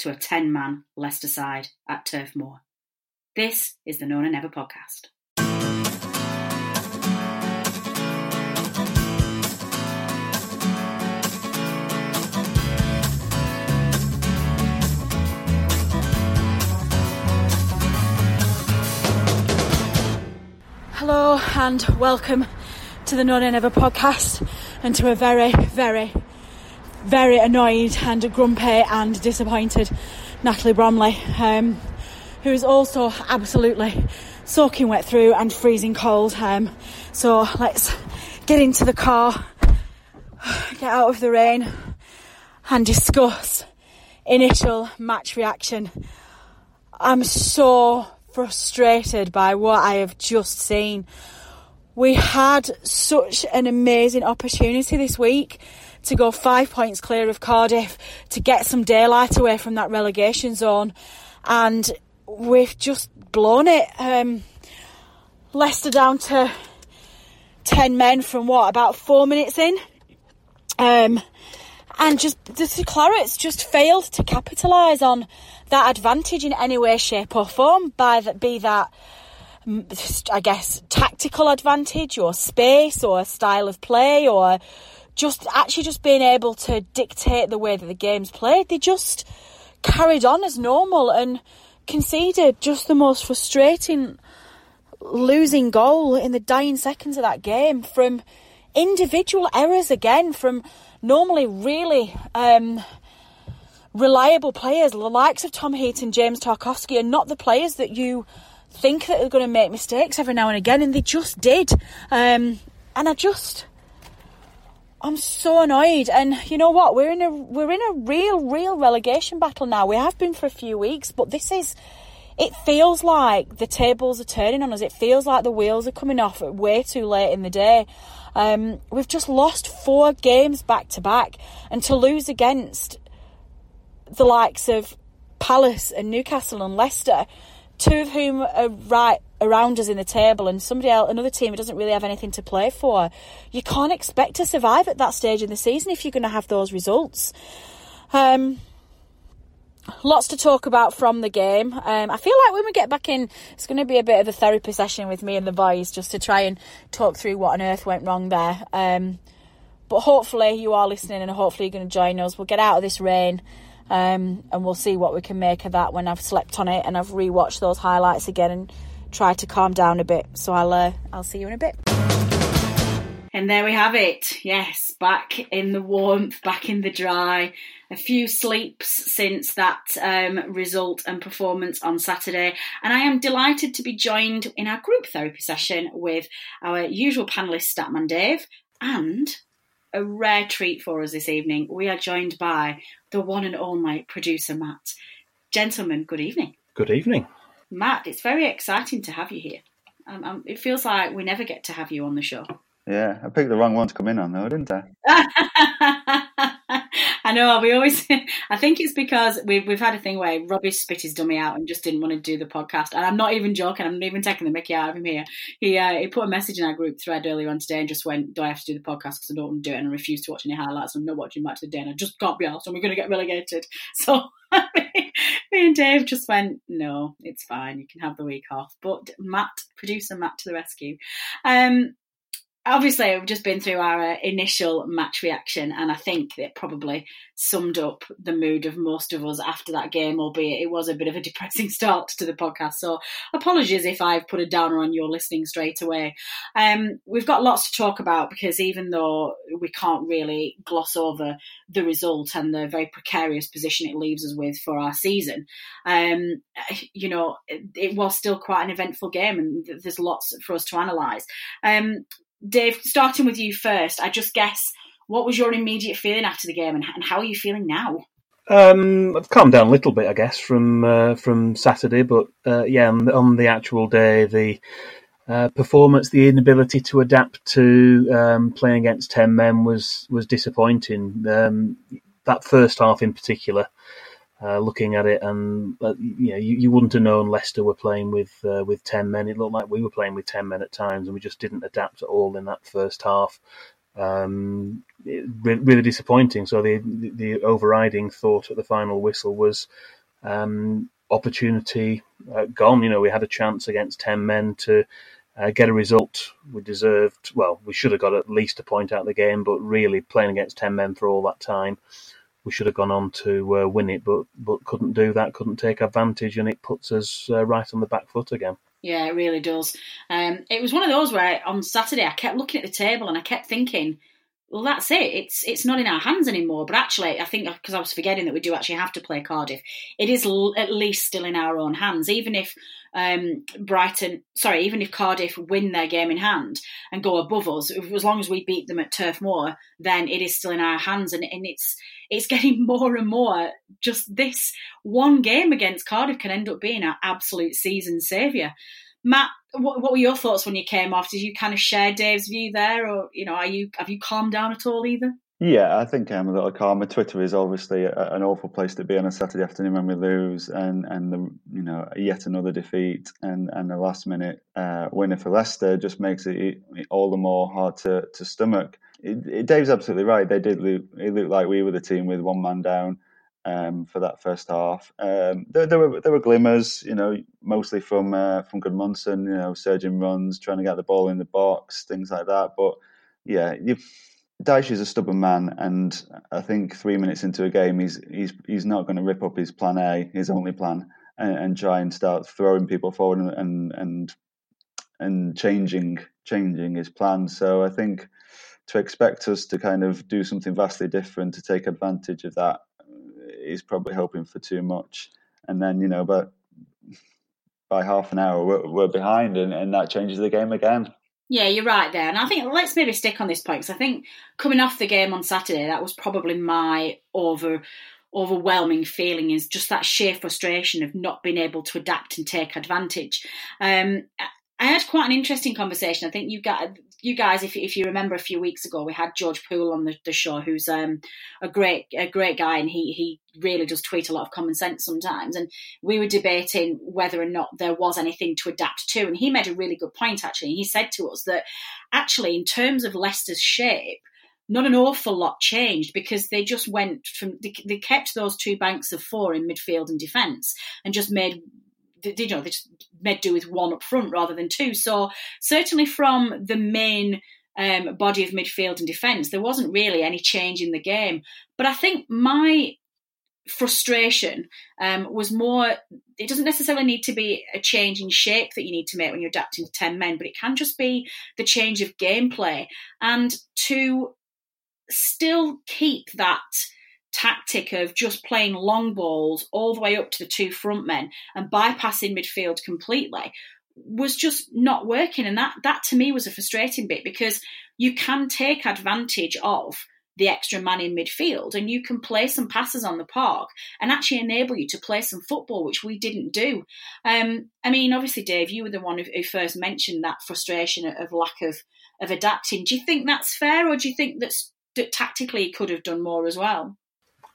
to a 10 man Leicester side at Turf Moor. This is the No Nay Never podcast. Hello and welcome to the No Nay Never podcast and to a very, very, very annoyed and grumpy and disappointed Natalie Bromley, um, who is also absolutely soaking wet through and freezing cold. Um, so let's get into the car, get out of the rain and discuss initial match reaction. I'm so frustrated by what I have just seen. We had such an amazing opportunity this week to go five points clear of Cardiff to get some daylight away from that relegation zone, and we've just blown it. Um, Leicester down to 10 men from what, about four minutes in? Um, and just the Clarets just failed to capitalise on that advantage in any way, shape, or form. By that, be that, mm, I guess, tactical advantage, or space, or style of play, or just actually just being able to dictate the way that the game's played. They just carried on as normal and conceded just the most frustrating losing goal in the dying seconds of that game from individual errors again from normally really um, reliable players, the likes of Tom Heaton and James Tarkowski, are not the players that you think that are going to make mistakes every now and again, and they just did. Um, and I just, I'm so annoyed. And you know what? We're in a we're in a real, real relegation battle now. We have been for a few weeks, but this is. It feels like the tables are turning on us. It feels like the wheels are coming off at way too late in the day. Um, we've just lost four games back to back, and to lose against the likes of Palace and Newcastle and Leicester, two of whom are right around us in the table, and somebody else, another team who doesn't really have anything to play for, you can't expect to survive at that stage in the season if you're going to have those results. Um, lots to talk about from the game. Um, I feel like when we get back in, it's going to be a bit of a therapy session with me and the boys just to try and talk through what on earth went wrong there. Um, but hopefully you are listening and hopefully you're going to join us. We'll get out of this rain. Um, and we'll see what we can make of that when I've slept on it and I've rewatched those highlights again and try to calm down a bit. So I'll uh, I'll see you in a bit. And there we have it. Yes, back in the warmth, back in the dry. A few sleeps since that um, result and performance on Saturday. And I am delighted to be joined in our group therapy session with our usual panelist, Statman Dave, and a rare treat for us this evening. We are joined by the one and only producer, Matt. Gentlemen, good evening. Good evening. Matt, it's very exciting to have you here. Um, um, it feels like we never get to have you on the show. Yeah, I picked the wrong one to come in on though, didn't I? I know we always. I think it's because we've we've had a thing where Robbie spit his dummy out and just didn't want to do the podcast. And I'm not even joking. I'm not even taking the Mickey out of him here. He uh, he put a message in our group thread earlier on today and just went, "Do I have to do the podcast because I don't want to do it?" And I refuse to watch any highlights. I'm not watching Match of the Day. And I just can't be asked. And we're going to get relegated. So me and Dave just went, "No, it's fine. You can have the week off." But Matt, producer Matt, to the rescue. Um, obviously we've just been through our initial match reaction and i think it probably summed up the mood of most of us after that game albeit it was a bit of a depressing start to the podcast. So apologies if i've put a downer on your listening straight away. Um, we've got lots to talk about because even though we can't really gloss over the result and the very precarious position it leaves us with for our season um, you know it, it, was still quite an eventful game and there's lots for us to analyse. Um, Dave, starting with you first, I just guess what was your immediate feeling after the game, and, and how are you feeling now? Um, I've calmed down a little bit, I guess, from uh, from Saturday, but uh, yeah, on the, on the, actual day, the uh, performance, the inability to adapt to um, playing against ten men was was disappointing. Um, that first half, in particular, uh, looking at it, and uh, you know, you, you, wouldn't have known Leicester were playing with uh, with ten men. It looked like we were playing with ten men at times, and we just didn't adapt at all in that first half. Um, really disappointing. So the, the, the overriding thought at the final whistle was um, opportunity uh, gone. You know, we had a chance against ten men to. Uh, get a result we deserved. Well, we should have got at least a point out of the game, but really playing against ten men for all that time, we should have gone on to uh, win it, but but couldn't do that, couldn't take advantage, and it puts us uh, right on the back foot again. Yeah, it really does. Um, it was one of those where on Saturday I kept looking at the table and I kept thinking, well, that's it. It's it's not in our hands anymore. But actually, I think because I was forgetting that we do actually have to play Cardiff, it is l- at least still in our own hands. Even if um, Brighton, sorry, even if Cardiff win their game in hand and go above us, as long as we beat them at Turf Moor, then it is still in our hands. And, and it's it's getting more and more. Just this one game against Cardiff can end up being our absolute season saviour. Matt, what, what, were your thoughts when you came off? Did you kind of share Dave's view there, or you know, are you have you calmed down at all either? Yeah, I think I'm a little calmer. Twitter is obviously an awful place to be on a Saturday afternoon when we lose, and and the you know yet another defeat and and the last minute uh, winner for Leicester just makes it all the more hard to to stomach. It, it, Dave's absolutely right. They did look it looked like we were the team with one man down um, for that first half. Um, there, there, were there were glimmers, you know, mostly from uh, from Gudmundsson, you know, surging runs, trying to get the ball in the box, things like that. But yeah, you, Dyche is a stubborn man, and I think three minutes into a game, he's he's he's not going to rip up his plan A, his only plan, and, and try and start throwing people forward and and and, and changing changing his plan. So I think to expect us to kind of do something vastly different to take advantage of that is probably hoping for too much. And then, you know, but by half an hour, we're, we're behind, and, and that changes the game again. Yeah, you're right there. And I think let's maybe stick on this point because I think coming off the game on Saturday, that was probably my over overwhelming feeling is just that sheer frustration of not being able to adapt and take advantage. Um, I had quite an interesting conversation. I think you got you guys, if if you remember a few weeks ago, we had George Poole on the, the show, who's um, a great a great guy, and he he really does tweet a lot of common sense sometimes. And we were debating whether or not there was anything to adapt to, and he made a really good point actually. He said to us that actually, in terms of Leicester's shape, not an awful lot changed because they just went from they, they kept those two banks of four in midfield and defence and just made you know they just made do with one up front rather than two. So certainly from the main um, body of midfield and defence, there wasn't really any change in the game. But I think my frustration um, was more it doesn't necessarily need to be a change in shape that you need to make when you're adapting to 10 men but it can just be the change of gameplay and to still keep that tactic of just playing long balls all the way up to the two front men and bypassing midfield completely was just not working. And that that to me was a frustrating bit because you can take advantage of the extra man in midfield and you can play some passes on the park and actually enable you to play some football which we didn't do. Um, i mean obviously dave you were the one who, who first mentioned that frustration of lack of of adapting. Do you think that's fair or do you think that's that tactically he could have done more as well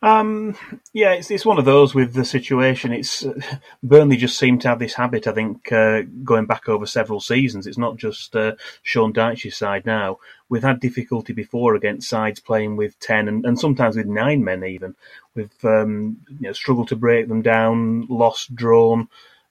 Um, yeah, it's it's one of those with the situation. It's uh, Burnley just seem to have this habit. I think uh, going back over several seasons, it's not just uh, Sean Dyche's side now. We've had difficulty before against sides playing with ten and, and sometimes with nine men. Even we've um, you know, struggled to break them down, lost, drawn.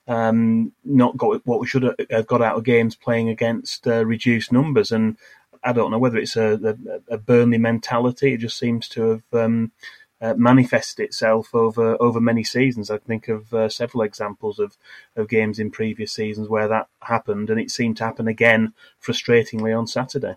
Um, not got what we should have got out of games playing against uh, reduced numbers, and I don't know whether it's a, a, a Burnley mentality. It just seems to have um, uh, manifested itself over over many seasons. I think of uh, several examples of, of games in previous seasons where that happened, and it seemed to happen again, frustratingly, on Saturday.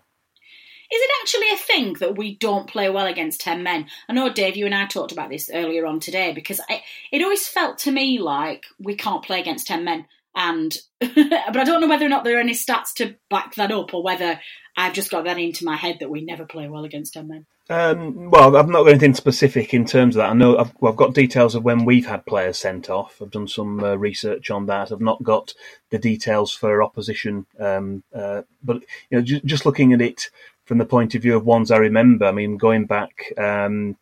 Is it actually a thing that we don't play well against 10 men? I know, Dave, you and I talked about this earlier on today because I, it always felt to me like we can't play against 10 men. And, but I don't know whether or not there are any stats to back that up or whether I've just got that into my head that we never play well against 10 men. Um, well, I've not got anything specific in terms of that. I know I've, well, I've got details of when we've had players sent off. I've done some uh, research on that. I've not got the details for opposition, um, uh, but you know, just, just looking at it from the point of view of ones I remember. I mean, going back um,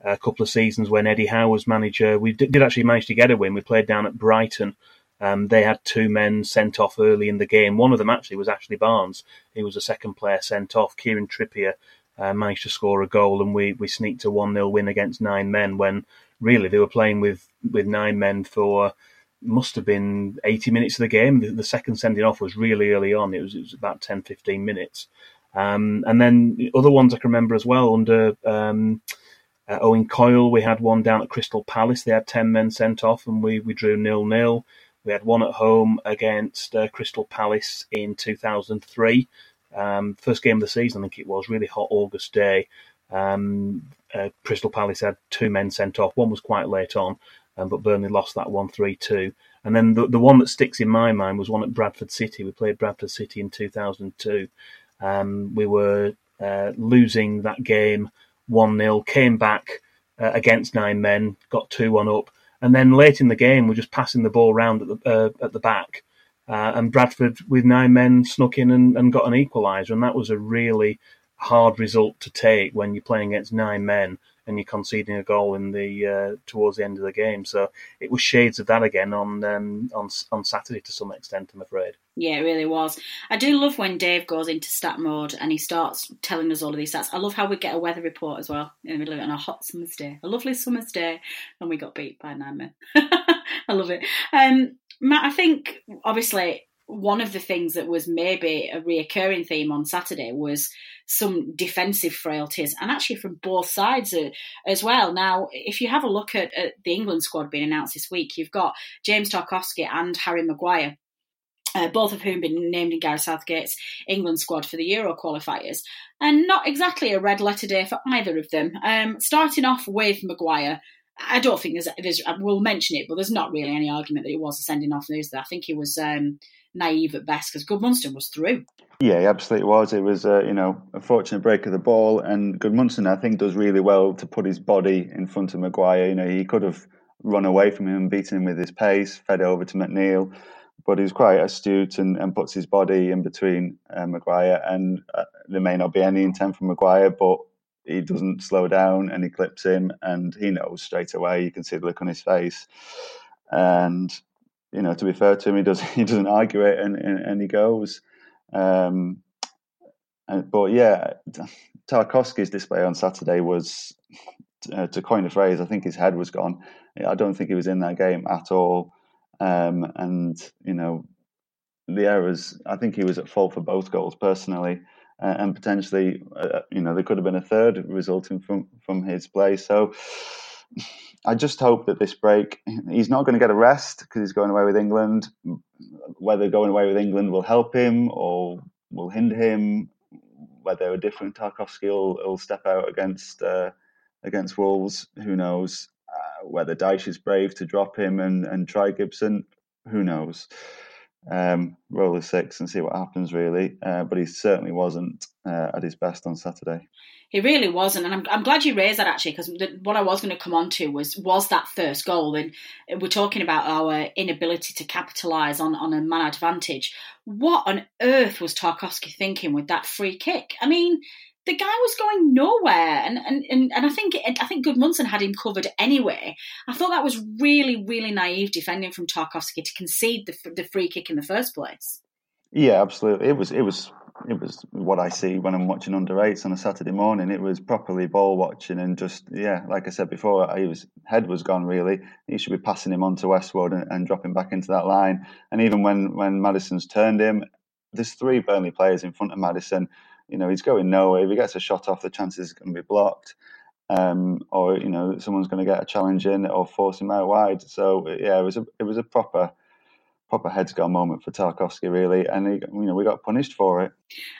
a couple of seasons when Eddie Howe was manager, we did actually manage to get a win. We played down at Brighton. Um, they had two men sent off early in the game. One of them actually was Ashley Barnes. He was the second player sent off. Kieran Trippier uh, managed to score a goal, and we, we sneaked a 1 0 win against nine men when really they were playing with, with nine men for must have been 80 minutes of the game. The, the second sending off was really early on, it was, it was about 10 15 minutes. Um, and then other ones I can remember as well under um, uh, Owen Coyle, we had one down at Crystal Palace. They had 10 men sent off, and we, we drew nil nil. We had one at home against uh, Crystal Palace in 2003. Um, first game of the season, I think it was, really hot August day. Um, uh, Crystal Palace had two men sent off. One was quite late on, um, but Burnley lost that one 3 2. And then the, the one that sticks in my mind was one at Bradford City. We played Bradford City in 2002. Um, we were uh, losing that game 1 0, came back uh, against nine men, got 2 1 up. And then late in the game, we're just passing the ball around at the, uh, at the back uh, and Bradford, with nine men, snuck in and, and got an equaliser. And that was a really hard result to take when you're playing against nine men and you're conceding a goal in the uh, towards the end of the game. So it was shades of that again on um, on on Saturday to some extent. I'm afraid. Yeah, it really was. I do love when Dave goes into stat mode and he starts telling us all of these stats. I love how we get a weather report as well in the middle of it on a hot summer's day, a lovely summer's day, and we got beat by nine men. I love it. Um, Matt, I think obviously one of the things that was maybe a reoccurring theme on Saturday was some defensive frailties, and actually from both sides uh, as well. Now, if you have a look at, at, the England squad being announced this week, you've got James Tarkowski and Harry Maguire. Uh, both of whom been named in Gareth Southgate's England squad for the Euro qualifiers, and not exactly a red letter day for either of them. Um, starting off with Maguire, I don't think there's, there's, we'll mention it, but there's not really any argument that it was a sending off news. I think he was um, naive at best because Gudmundsson was through. Yeah, he absolutely was. It was, uh, you know, a fortunate break of the ball, and Gudmundsson, I think, does really well to put his body in front of Maguire. You know, he could have run away from him, and beaten him with his pace, fed over to McNeil, but he's quite astute and, and puts his body in between uh, Maguire. And uh, there may not be any intent from Maguire, but he doesn't slow down and he clips him and he knows straight away. You can see the look on his face. And you know, to be fair to him, he does he doesn't argue it and and, and he goes. Um, and, but yeah, Tarkowski's display on Saturday was, uh, to coin a phrase, I think his head was gone. I don't think he was in that game at all. Um, and you know, the errors. I think he was at fault for both goals personally uh, and potentially, uh, you know, there could have been a third resulting from from his play. So. I just hope that this break, he's not going to get a rest because he's going away with England. Whether going away with England will help him or will hinder him, whether a different Tarkowski will, will step out against uh, against Wolves, who knows? Uh, whether Dyche is brave to drop him and, and try Gibson, who knows? Um, roll the six and see what happens, really. Uh, but he certainly wasn't uh, at his best on Saturday. He really wasn't, and I'm, I'm glad you raised that actually, because what I was going to come on to was was that first goal, and we're talking about our inability to capitalise on on a man advantage. What on earth was Tarkowski thinking with that free kick? I mean, the guy was going nowhere, and and and, and I think I think Gudmundsson had him covered anyway. I thought that was really really naive defending from Tarkowski to concede the the free kick in the first place. Yeah, absolutely. It was it was it was what I see when I'm watching under eights on a Saturday morning. It was properly ball watching and just yeah, like I said before, he was head was gone really. He should be passing him on to Westwood and, and dropping back into that line. And even when when Maddison's turned him, there's three Burnley players in front of Maddison. You know, he's going nowhere. If he gets a shot off, the chances are going to be blocked. Um, or you know, someone's going to get a challenge in or force him out wide. So yeah, it was a it was a proper proper heads gone moment for Tarkowski, really, and he, you know we got punished for it.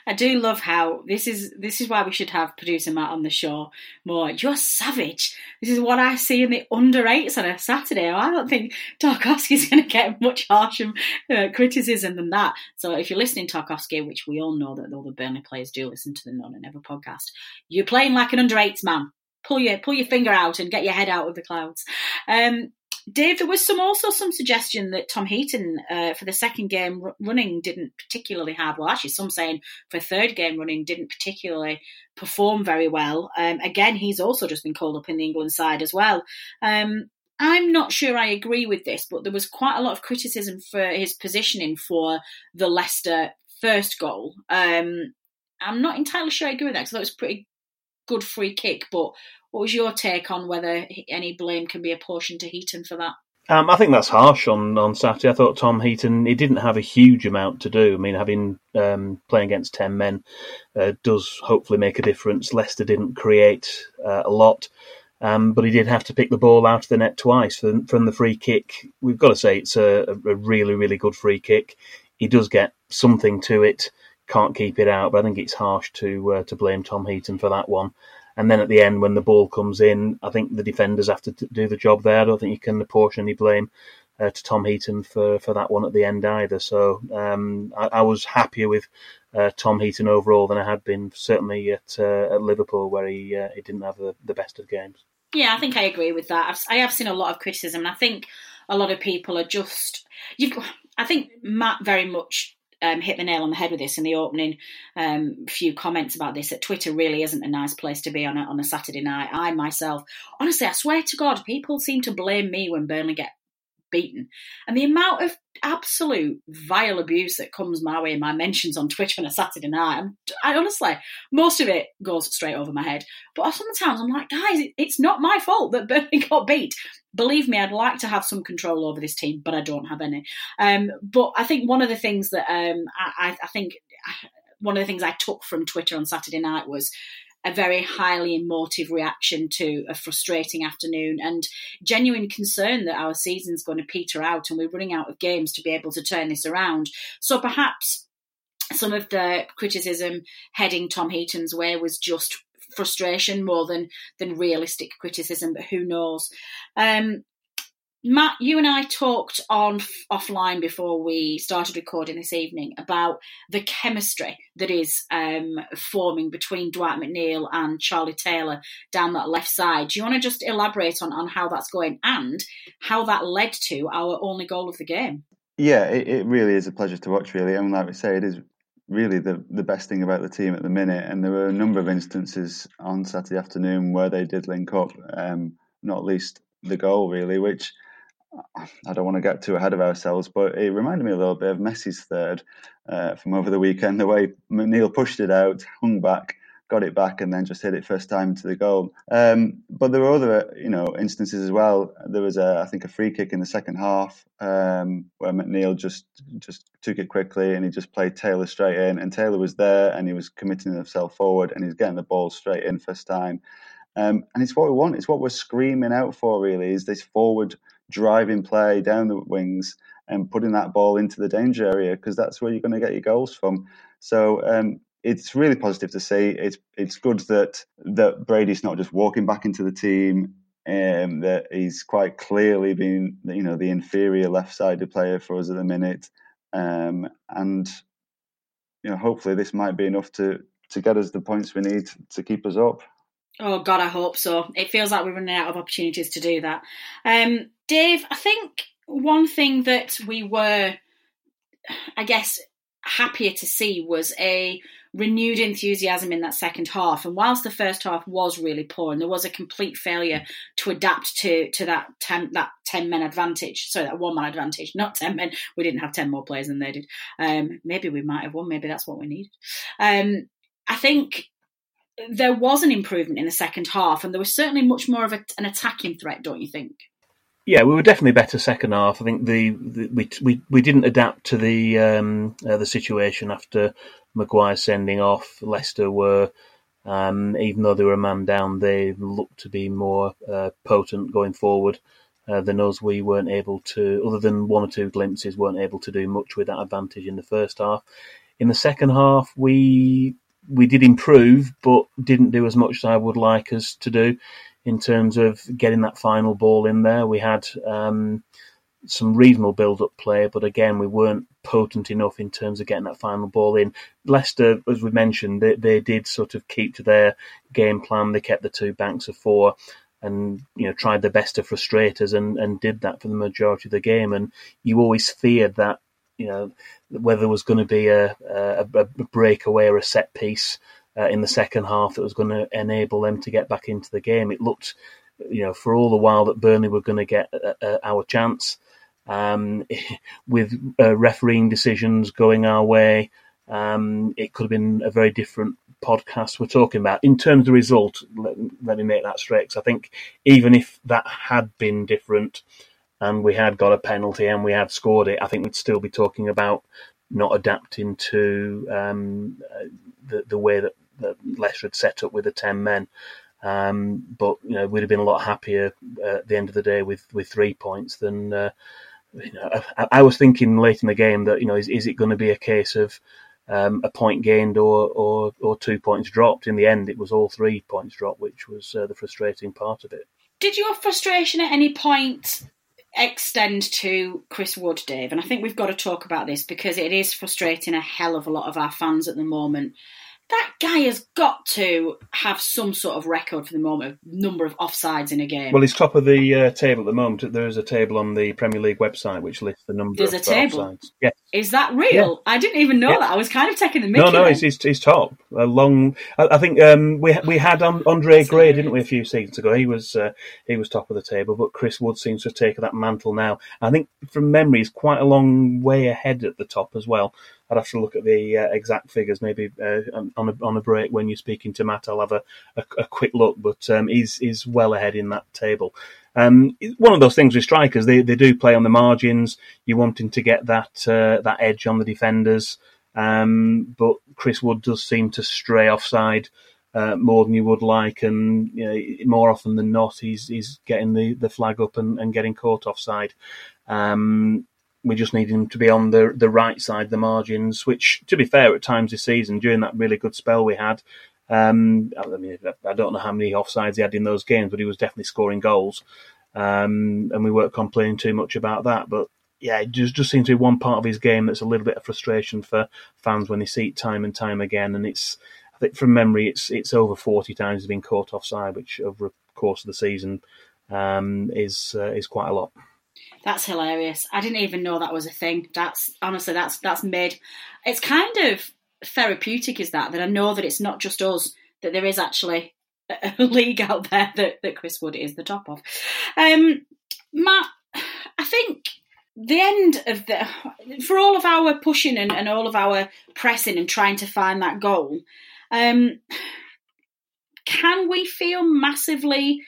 I do love how this is this is why we should have producer Matt on the show more. You're savage. This is what I see in the under eights on a Saturday. I don't think Tarkowski's going to get much harsher uh, criticism than that. So if you're listening, Tarkowski, which we all know that all the Burnley players do listen to the No Nay Never podcast, you're playing like an under eights man. Pull your pull your finger out and get your head out of the clouds. Um, Dave, there was some also some suggestion that Tom Heaton uh, for the second game r- running didn't particularly have. Well, actually, some saying for third game running didn't particularly perform very well. Um, again, he's also just been called up in the England side as well. Um, I'm not sure I agree with this, but there was quite a lot of criticism for his positioning for the Leicester first goal. Um, I'm not entirely sure I agree with that because that was pretty good free kick, but what was your take on whether any blame can be apportioned to Heaton for that? Um, I think that's harsh on, on Saturday. I thought Tom Heaton he didn't have a huge amount to do. I mean, having um, playing against ten men uh, does hopefully make a difference. Leicester didn't create uh, a lot, um, but he did have to pick the ball out of the net twice from, from the free kick. We've got to say it's a, a really really good free kick. He does get something to it, can't keep it out, but I think it's harsh to uh, to blame Tom Heaton for that one. And then at the end, when the ball comes in, I think the defenders have to do the job there. I don't think you can apportion any blame uh, to Tom Heaton for, for that one at the end either. So um, I, I, was happier with uh, Tom Heaton overall than I had been certainly at uh, at Liverpool, where he uh, he didn't have the, the best of games. Yeah, I think I agree with that. I've, I have seen a lot of criticism, I think a lot of people are just. You've, I think Matt very much um, hit the nail on the head with this in the opening um, few comments about this. That Twitter really isn't a nice place to be on a, on a Saturday night. I myself, honestly, I swear to God, people seem to blame me when Burnley get beaten. And the amount of absolute vile abuse that comes my way in my mentions on Twitter on a Saturday night, I'm, I honestly, most of it goes straight over my head. But sometimes I'm like, guys, it's not my fault that Burnley got beat. Believe me, I'd like to have some control over this team, but I don't have any. Um, but I think one of the things that um, I, I think one of the things I took from Twitter on Saturday night was a very highly emotive reaction to a frustrating afternoon and genuine concern that our season's going to peter out and we're running out of games to be able to turn this around. So perhaps some of the criticism heading Tom Heaton's way was just frustration more than than realistic criticism, but who knows? Um, Matt, you and I talked on offline before we started recording this evening about the chemistry that is um, forming between Dwight McNeil and Charlie Taylor down that left side. Do you want to just elaborate on, on how that's going and how that led to our only goal of the game? Yeah, it, it really is a pleasure to watch. Really, I mean, like we say, it is really the the best thing about the team at the minute. And there were a number of instances on Saturday afternoon where they did link up, um, not least the goal, really, which I don't want to get too ahead of ourselves, but it reminded me a little bit of Messi's third uh, from over the weekend. The way McNeil pushed it out, hung back, got it back, and then just hit it first time into the goal. Um, but there were other, you know, instances as well. There was, a, I think, a free kick in the second half um, where McNeil just just took it quickly and he just played Taylor straight in, and Taylor was there and he was committing himself forward and he's getting the ball straight in first time. Um, and it's what we want. It's what we're screaming out for. Really, is this forward driving play down the wings and putting that ball into the danger area because that's where you're going to get your goals from. So um, it's really positive to see. It's it's good that that Brady's not just walking back into the team. Um, that he's quite clearly been, you know, the inferior left-sided player for us at the minute, um, and you know, hopefully this might be enough to to get us the points we need to keep us up. Oh God, I hope so. It feels like we're running out of opportunities to do that. Um, Dave, I think one thing that we were, I guess, happier to see was a renewed enthusiasm in that second half. And whilst the first half was really poor and there was a complete failure to adapt to to that ten that ten men advantage, sorry, that one man advantage, not ten men. We didn't have ten more players than they did. Um, maybe we might have won. Maybe that's what we need. Um, I think there was an improvement in the second half, and there was certainly much more of a, an attacking threat, don't you think? Yeah, we were definitely better second half. I think the, the we, we we didn't adapt to the um, uh, the situation after Maguire sending off. Leicester were, um, even though they were a man down, they looked to be more uh, potent going forward uh, than us. We weren't able to, other than one or two glimpses, weren't able to do much with that advantage in the first half. In the second half, we we did improve, but didn't do as much as I would like us to do in terms of getting that final ball in there. We had um, some reasonable build-up play, but again, we weren't potent enough in terms of getting that final ball in. Leicester, as we mentioned, they, they did sort of keep to their game plan. They kept the two banks of four and you know tried their best to frustrate us and, and did that for the majority of the game. And you always feared that you know whether there was going to be a, a, a breakaway or a set piece uh, in the second half that was going to enable them to get back into the game. It looked, you know, for all the while that Burnley were going to get uh, uh, our chance. Um, with uh, refereeing decisions going our way, um, it could have been a very different podcast we're talking about. In terms of result, let, let me make that straight. Because I think even if that had been different, and we had got a penalty and we had scored it, I think we'd still be talking about not adapting to um, uh, the the way that, that Leicester had set up with the ten men. Um, but you know, we'd have been a lot happier uh, at the end of the day with, with three points than. Uh, you know, I, I, was thinking late in the game that you know, is, is it going to be a case of um, a point gained or, or or two points dropped? In the end, it was all three points dropped, which was uh, the frustrating part of it. Did your frustration at any point extend to Chris Wood, Dave, and I think we've got to talk about this because it is frustrating a hell of a lot of our fans at the moment that guy has got to have some sort of record for the moment, number of offsides in a game. Well, he's top of the uh, table at the moment. There is a table on the Premier League website which lists the number There's of a table. offsides. Yes. Is that real? Yeah. I didn't even know yeah. that. I was kind of taking the mickey. No, no, he's, he's, he's top. A long. I, I think um, we we had Andre Gray, didn't we, a few seasons ago? He was uh, he was top of the table, but Chris Wood seems to have taken that mantle now. I think from memory, he's quite a long way ahead at the top as well. I'd have to look at the uh, exact figures maybe uh, on a on a break when you're speaking to Matt. I'll have a, a, a quick look, but um, he's he's well ahead in that table. Um, one of those things with strikers, they they do play on the margins. You're wanting to get that uh, that edge on the defenders, um, but Chris Wood does seem to stray offside. Uh, more than you would like, and you know, more often than not, he's he's getting the, the flag up and, and getting caught offside. Um, we just need him to be on the the right side of the margins, which, to be fair, at times this season, during that really good spell we had, um, I mean, I don't know how many offsides he had in those games, but he was definitely scoring goals. Um, and we weren't complaining too much about that. But yeah, it just, just seems to be one part of his game that's a little bit of frustration for fans when they see it time and time again. And it's, I think from memory, it's it's over 40 times he's been caught offside, which over the course of the season um, is uh, is quite a lot. That's hilarious. I didn't even know that was a thing. That's honestly, that's that's made. It's kind of therapeutic, is that that I know that it's not just us. That there is actually a, league out there that, that Chris Wood is the top of. Um, Matt, I think the end of the for all of our pushing and, and all of our pressing and trying to find that goal. Um, can we feel massively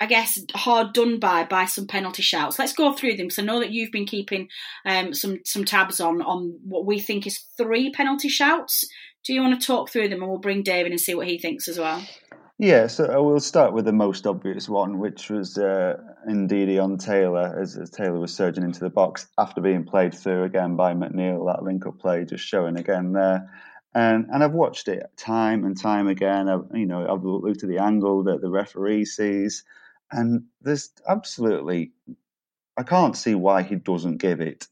I guess, hard done by by some penalty shouts. Let's go through them because I know that you've been keeping um, some some tabs on on what we think is three penalty shouts. Do you want to talk through them, and we'll bring David and see what he thinks as well? Yeah, so I will start with the most obvious one, which was uh, Ndidi on Taylor as, as, Taylor was surging into the box after being played through again by McNeil. That link-up play just showing again there. And and I've watched it time and time again. I've, you know, I've looked at the angle that the referee sees. And there's absolutely, I can't see why he doesn't give it.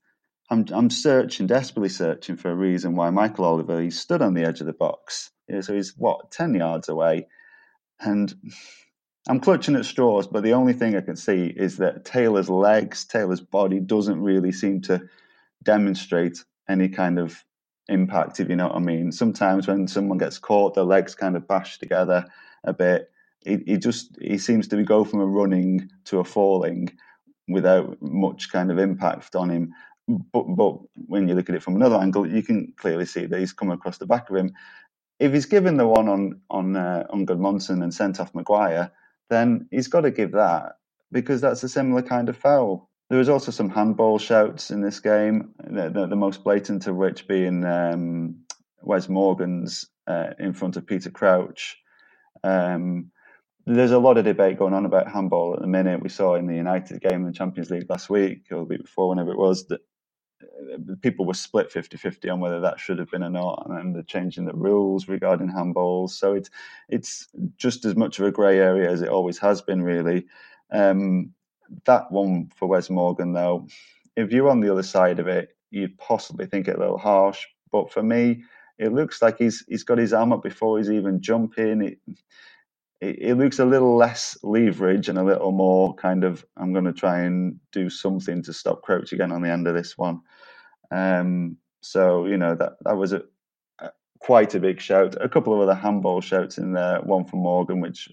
I'm, I'm searching, desperately searching for a reason why Michael Oliver, he stood on the edge of the box. Yeah, so he's, what, 10 yards away. And I'm clutching at straws, but the only thing I can see is that Taylor's legs, Taylor's body doesn't really seem to demonstrate any kind of impact, if you know what I mean. Sometimes when someone gets caught, their legs kind of bash together a bit. He, he just he seems to go from a running to a falling without much kind of impact on him. But but when you look at it from another angle, you can clearly see that he's come across the back of him. If he's given the one on on uh, on Gudmundsson and sent off Maguire, then he's got to give that because that's a similar kind of foul. There was also some handball shouts in this game, the, the, the most blatant of which being um, Wes Morgan's uh, in front of Peter Crouch. Um, there's a lot of debate going on about handball at the minute. We saw in the United game in the Champions League last week, or the week before, whenever it was, that uh, people were split 50-50 on whether that should have been or not, and they're changing the rules regarding handballs. So it's it's just as much of a grey area as it always has been, really. Um, that one for Wes Morgan, though, if you're on the other side of it, you'd possibly think it a little harsh. But for me, it looks like he's he's got his arm up before he's even jumping. It, it, it looks a little less leverage and a little more kind of I'm going to try and do something to stop Crouch again on the end of this one. Um, so you know that that was a, a, quite a big shout. A couple of other handball shouts in there. One from Morgan, which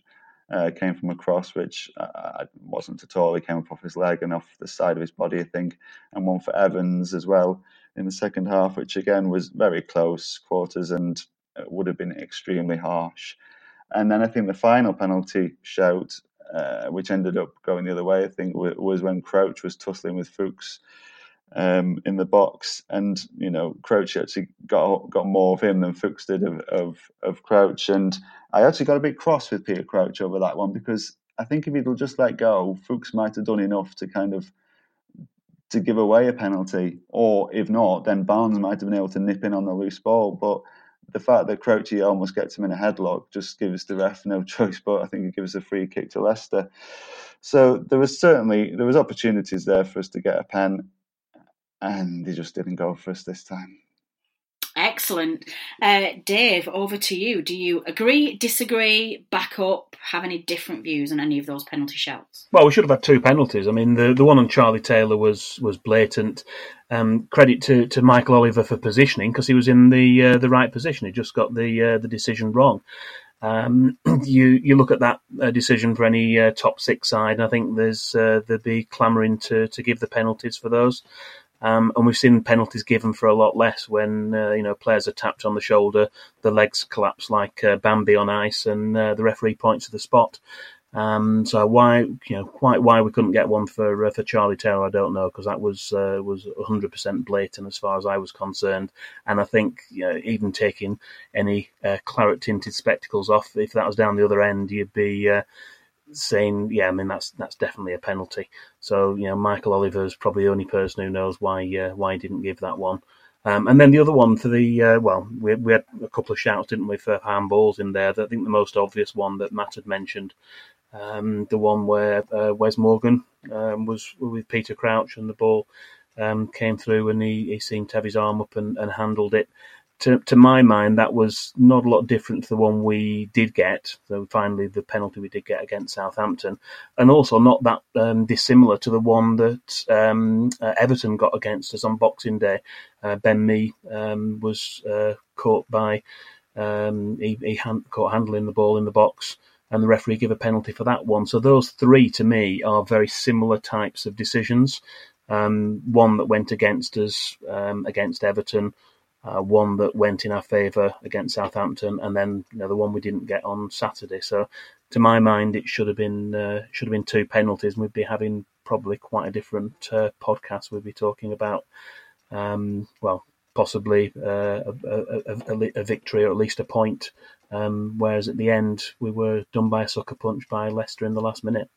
uh, came from a cross, which uh, wasn't at all. He came up off his leg and off the side of his body, I think, and one for Evans as well in the second half, which again was very close quarters and uh, would have been extremely harsh. And then I think the final penalty shout, uh, which ended up going the other way, I think, was when Crouch was tussling with Fuchs um, in the box, and you know Crouch actually got got more of him than Fuchs did of, of, of Crouch, and I actually got a bit cross with Peter Crouch over that one because I think if he'd just let go, Fuchs might have done enough to kind of to give away a penalty, or if not, then Barnes might have been able to nip in on the loose ball, but. The fact that Crouchy almost gets him in a headlock just gives the ref no choice, but I think it gives a free kick to Leicester. So there was certainly there was opportunities there for us to get a pen and they just didn't go for us this time. Excellent. Uh, Dave, over to you. Do you agree, disagree, back up, have any different views on any of those penalty shouts? Well, we should have had two penalties. I mean, the, the one on Charlie Taylor was was blatant. Um, credit to, to Michael Oliver for positioning because he was in the uh, the right position. He just got the uh, the decision wrong. Um, you you look at that uh, decision for any uh, top six side, and I think there's uh, there'd be clamouring to to give the penalties for those. Um, and we've seen penalties given for a lot less when uh, you know players are tapped on the shoulder, the legs collapse like uh, Bambi on ice, and uh, the referee points to the spot. Um, so why you know quite why we couldn't get one for uh, for Charlie Taylor, I don't know because that was uh, was 100% blatant as far as I was concerned. And I think you know, even taking any uh, claret tinted spectacles off, if that was down the other end, you'd be saying, yeah, I mean that's that's definitely a penalty. So you know, Michael Oliver is probably the only person who knows why uh, why he didn't give that one. Um, and then the other one for the uh, well, we, we had a couple of shouts, didn't we, for handballs in there. I think the most obvious one that Matt had mentioned, um, the one where uh, Wes Morgan um, was with Peter Crouch and the ball um, came through and he, he seemed to have his arm up and, and handled it to, to my mind, that was not a lot different to the one we did get. So finally, the penalty we did get against Southampton, and also not that um, dissimilar to the one that um, uh, Everton got against us on Boxing Day. Uh, ben Mee um, was uh, caught by um, he, he hand, caught handling the ball in the box, and the referee gave a penalty for that one. So those three, to me, are very similar types of decisions. Um, one that went against us um, against Everton uh, one that went in our favour against Southampton, and then you know, the one we didn't get on Saturday. So, to my mind, it should have been uh, should have been two penalties, and we'd be having probably quite a different uh, podcast. We'd be talking about, um, well, possibly uh, a, a, a, a, victory or at least a point. Um, whereas at the end, we were done by a sucker punch by Leicester in the last minute.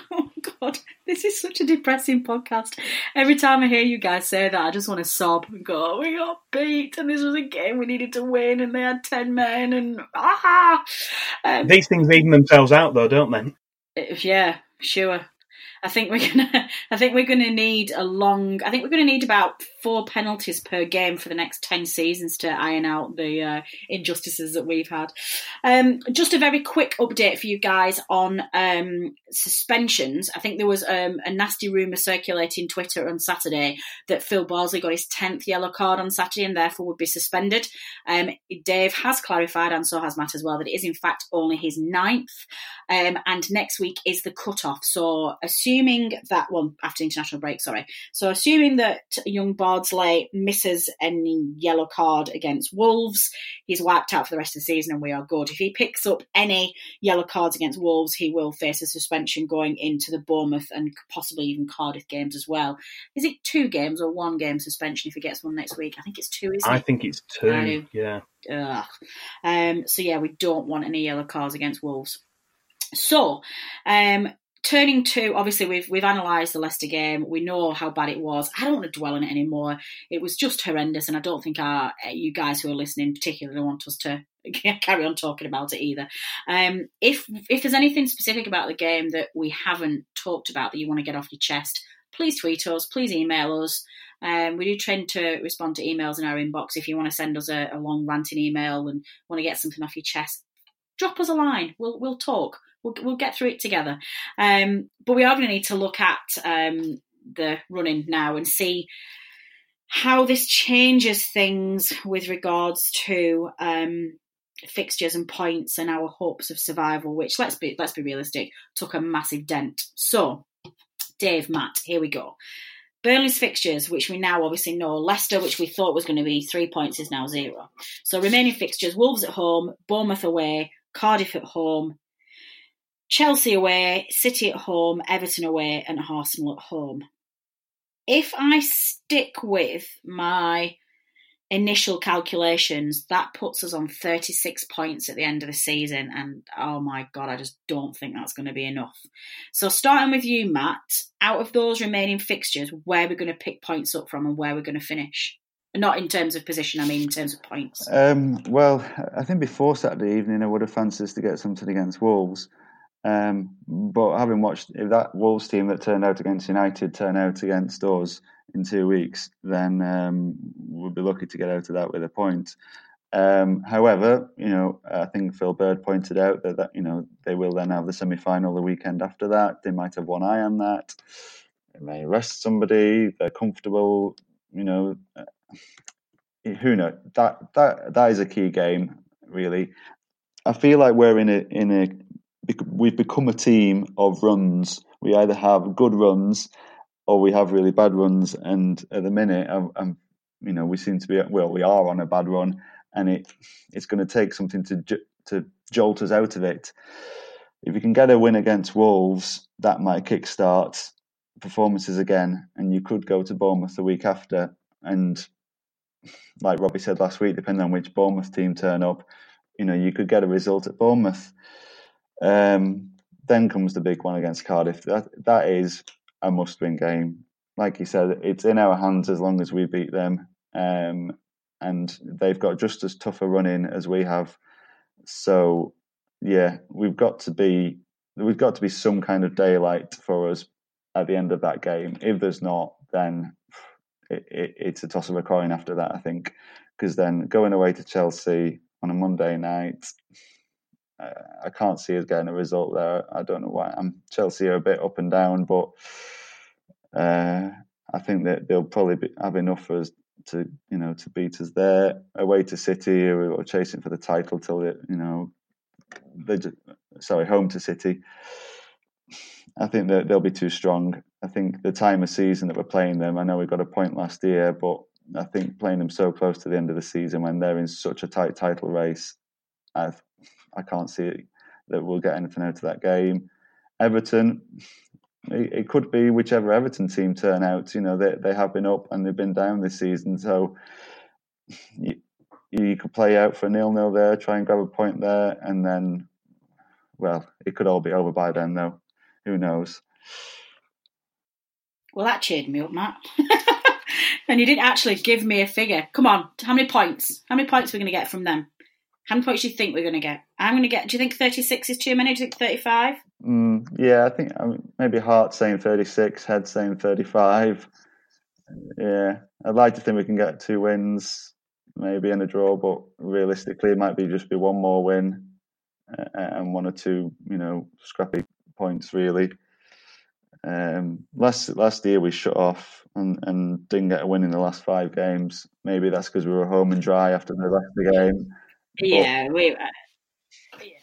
God, this is such a depressing podcast. Every time I hear you guys say that, I just want to sob and go, oh, we got beat, and this was a game we needed to win, and they had 10 men, and ah! Um, These things even themselves out, though, don't they? Yeah, sure. I think we're gonna. I think we're gonna need a long. I think we're gonna need about four penalties per game for the next ten seasons to iron out the uh, injustices that we've had. Um, just a very quick update for you guys on um, suspensions. I think there was um, a nasty rumor circulating Twitter on Saturday that Phil Bardsley got his tenth yellow card on Saturday and therefore would be suspended. Um, Dave has clarified, and so has Matt as well, that it is in fact only his ninth. Um, and next week is the cut-off. So assuming that, well, after international break, sorry. So assuming that young Bardsley misses any yellow card against Wolves, he's wiped out for the rest of the season and we are good. If he picks up any yellow cards against Wolves, he will face a suspension going into the Bournemouth and possibly even Cardiff games as well. Is it two games or one game suspension if he gets one next week? I think it's two, isn't I it? think it's two. Yeah. Ugh. Um, so yeah, we don't want any yellow cards against Wolves. So, um, turning to obviously we've we've analysed the Leicester game. We know how bad it was. I don't want to dwell on it anymore. It was just horrendous, and I don't think our you guys who are listening particularly want us to carry on talking about it either. Um, if if there's anything specific about the game that we haven't talked about that you want to get off your chest, please tweet us. Please email us. Um, we do tend to respond to emails in our inbox. If you want to send us a, a long ranting email and want to get something off your chest, drop us a line. We'll we'll talk. We'll we'll get through it together. Um, but we are going to need to look at um, the running now and see how this changes things with regards to um, fixtures and points and our hopes of survival. Which let's be let's be realistic, took a massive dent. So, Dave, Matt, here we go. Burnley's fixtures, which we now obviously know, Leicester, which we thought was going to be three points, is now zero. So remaining fixtures: Wolves at home, Bournemouth away, Cardiff at home, Chelsea away, City at home, Everton away, and Arsenal at home. If I stick with my initial calculations, that puts us on 36 points at the end of the season. And oh my God, I just don't think that's going to be enough. So, starting with you, Matt, out of those remaining fixtures, where we're going to pick points up from and where we're going to finish? Not in terms of position, I mean in terms of points. Um, well, I think before Saturday evening, I would have fancied us to get something against Wolves. Um, but having watched, if that Wolves team that turned out against United turn out against us in two weeks, then um, we'll be lucky to get out of that with a point. Um, however, you know, I think Phil Bird pointed out that, that you know they will then have the semi-final the weekend after that. They might have one eye on that. They may rest somebody. They're comfortable. You know, uh, who knows? That that that is a key game, really. I feel like we're in a in a we've become a team of runs. We either have good runs or we have really bad runs. And at the minute, I'm, I'm, you know, we seem to be well, we are on a bad run, and it it's going to take something to to jolt us out of it. If we can get a win against Wolves, that might kickstart performances again, and you could go to Bournemouth the week after. And like Robbie said last week, depending on which Bournemouth team turn up, you know, you could get a result at Bournemouth. Um, then comes the big one against Cardiff. That that is a must-win game. Like you said, it's in our hands as long as we beat them, um, and they've got just as tough a run in as we have. So, yeah, we've got to be we've got to be some kind of daylight for us at the end of that game. If there's not, then it, it, it's a toss of a coin after that. I think because then going away to Chelsea on a Monday night, I can't see us getting a result there. I don't know why. I'm Chelsea are a bit up and down, but uh, I think that they'll probably be, have enough for us to you know to beat us there. Away to City, we were chasing for the title till it, you know they just, sorry home to City. I think that they'll be too strong. I think the time of season that we're playing them. I know we got a point last year, but I think playing them so close to the end of the season when they're in such a tight title race, I I can't see that we'll get anything out of that game. Everton, it, it, could be whichever Everton team turn out. You know, they they have been up and they've been down this season, so you, you could play out for nil nil there, try and grab a point there, and then, well, it could all be over by then, though. Who knows? Well, that cheered me up, Matt. and you didn't actually give me a figure. Come on, how many points? How many points are we going to get from them? How many points do you think we're going to get? I'm going to get. Do you think 36 is too many? Do you think 35? Mm, yeah, I think maybe Heart saying 36, Head saying 35. Yeah, I'd like to think we can get two wins, maybe in a draw, but realistically, it might be just be one more win and one or two, you know, scrappy points really. Um, last last year we shut off and, and didn't get a win in the last five games. Maybe that's because we were home and dry after the last the game. Yeah, we.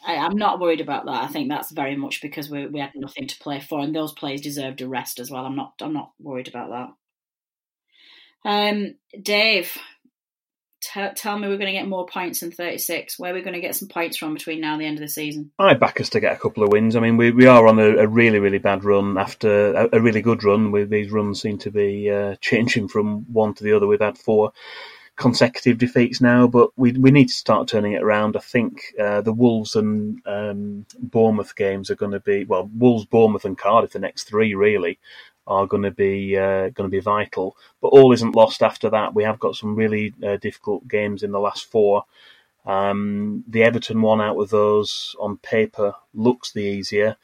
I, am not worried about that. I think that's very much because we we had nothing to play for, and those players deserved a rest as well. I'm not I'm not worried about that. Um, Dave, t- tell me we're going to get more points than 36. Where are we going to get some points from between now and the end of the season? I back us to get a couple of wins. I mean, we, we are on a, a really, really bad run after a, a, really good run. With these runs seem to be uh, changing from one to the other. We've had four consecutive defeats now, but we we need to start turning it around. I think uh, the Wolves and um, Bournemouth games are going to be well, Wolves, Bournemouth, and Cardiff the next three really are going to be uh, going to be vital. But all isn't lost after that. We have got some really uh, difficult games in the last four. Um, the Everton one out of those on paper looks the easier,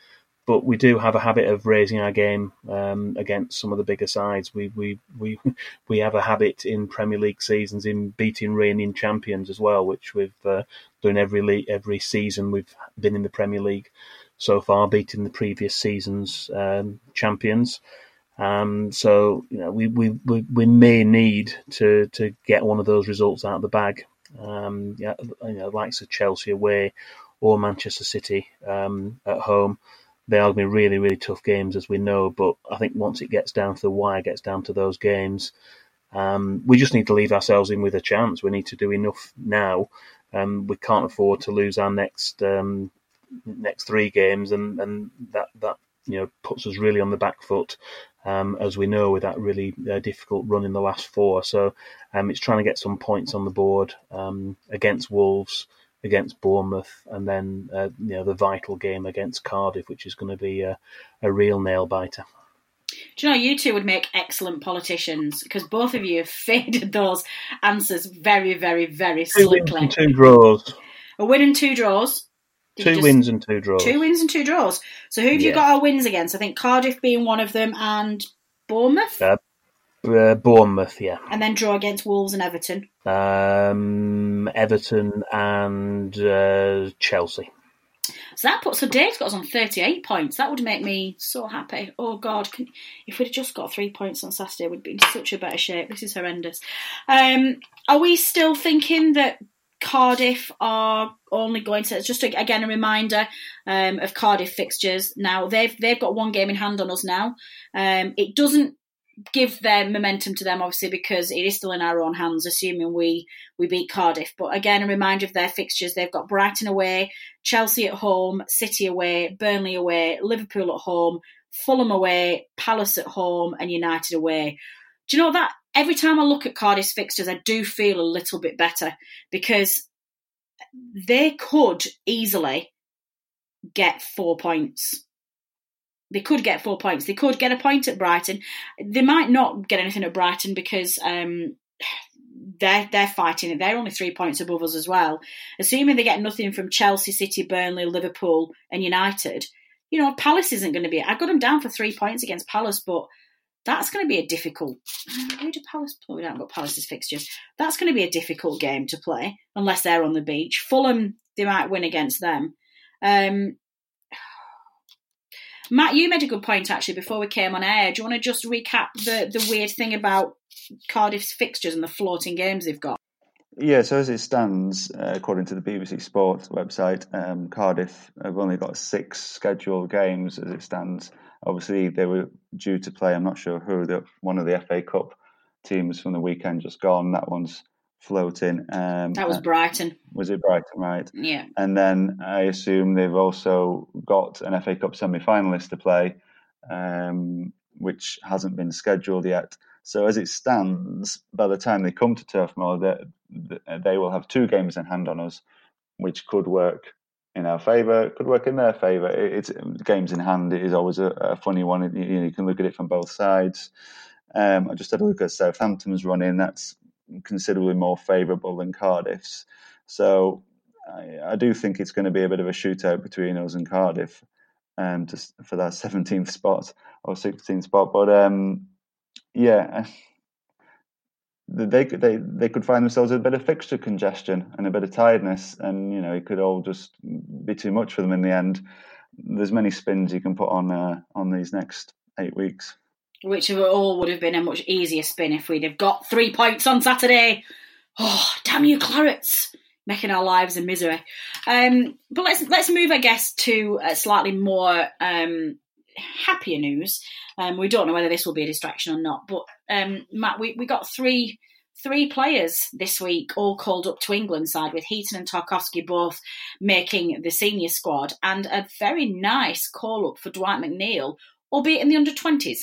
but we do have a habit of raising our game um, against some of the bigger sides. We we we we have a habit in Premier League seasons in beating reigning champions as well, which we've uh, done every every season we've been in the Premier League so far, beating the previous season's um, champions. Um, so you know we, we, we, we, may need to, to get one of those results out of the bag. Um, yeah, you know, likes of Chelsea away or Manchester City um, at home. They are going to be really really tough games as we know. But I think once it gets down to the wire, gets down to those games, um, we just need to leave ourselves in with a chance. We need to do enough now. Um, we can't afford to lose our next um, next three games, and, and that that you know puts us really on the back foot um, as we know with that really uh, difficult run in the last four. So um, it's trying to get some points on the board um, against Wolves, against Bournemouth, and then uh, you know the vital game against Cardiff, which is going to be a, a real nail biter. Do you know you two would make excellent politicians because both of you have faded those answers very, very, very two slickly. Wins two draws. A win and two draws. Did two just, wins and two draws. Two wins and two draws. So who have yeah. you got our wins against? I think Cardiff being one of them and Bournemouth? Uh, uh, Bournemouth, yeah. And then draw against Wolves and Everton? Um, Everton and uh, Chelsea. So that puts so Dave's got us on 38 points. That would make me so happy. Oh God, can, if we'd just got three points on Saturday, we'd be in such a better shape. This is horrendous. Um, are we still thinking that Cardiff are only going to it's just again a reminder um, of Cardiff fixtures. Now they've they've got one game in hand on us now. Um, it doesn't give their momentum to them obviously because it is still in our own hands, assuming we we beat Cardiff. But again, a reminder of their fixtures. They've got Brighton away, Chelsea at home, City away, Burnley away, Liverpool at home, Fulham away, Palace at home, and United away. Do you know that every time I look at Cardiff's fixtures, I do feel a little bit better because they could easily get four points. They could get four points. They could get a point at Brighton. They might not get anything at Brighton because um, they're they're fighting it. They're only three points above us as well. Assuming they get nothing from Chelsea, City, Burnley, Liverpool, and United, you know, Palace isn't going to be. I got them down for three points against Palace, but that's going to be a difficult. Who do Palace? We haven't got Palace's fixtures. That's going to be a difficult game to play unless they're on the beach. Fulham, they might win against them. Um, Matt, you made a good point actually before we came on air. Do you want to just recap the, the weird thing about Cardiff's fixtures and the floating games they've got? Yeah, so as it stands, uh, according to the BBC Sports website, um, Cardiff have only got six scheduled games as it stands Obviously, they were due to play. I'm not sure who. The, one of the FA Cup teams from the weekend just gone. That one's floating. Um, that was Brighton. Was it Brighton? Right. Yeah. And then I assume they've also got an FA Cup semi-finalist to play, um, which hasn't been scheduled yet. So as it stands, by the time they come to Turf Moor, they, they will have two games in hand on us, which could work in our favour, could work in their favour. It's games in hand is always a, a funny one. You, you, can look at it from both sides. Um, I just had a look at Southampton's run in. That's considerably more favourable than Cardiff's. So I, I, do think it's going to be a bit of a shootout between us and Cardiff. um, just for that 17th spot or 16th spot. But um, yeah, they they they could find themselves with a bit of fixture congestion and a bit of tiredness, and you know it could all just be too much for them in the end. There's many spins you can put on uh, on these next eight weeks. Which all would have been a much easier spin if we'd have got three points on Saturday. Oh, damn you, Clarets! Making our lives a misery. Um, but let's let's move, I guess, to slightly more um, happier news. Um, we don't know whether this will be a distraction or not, but um, Matt, we, we got three three players this week all called up to England side with Heaton and Tarkowski both making the senior squad and a very nice call up for Dwight McNeil, albeit in the under 20s.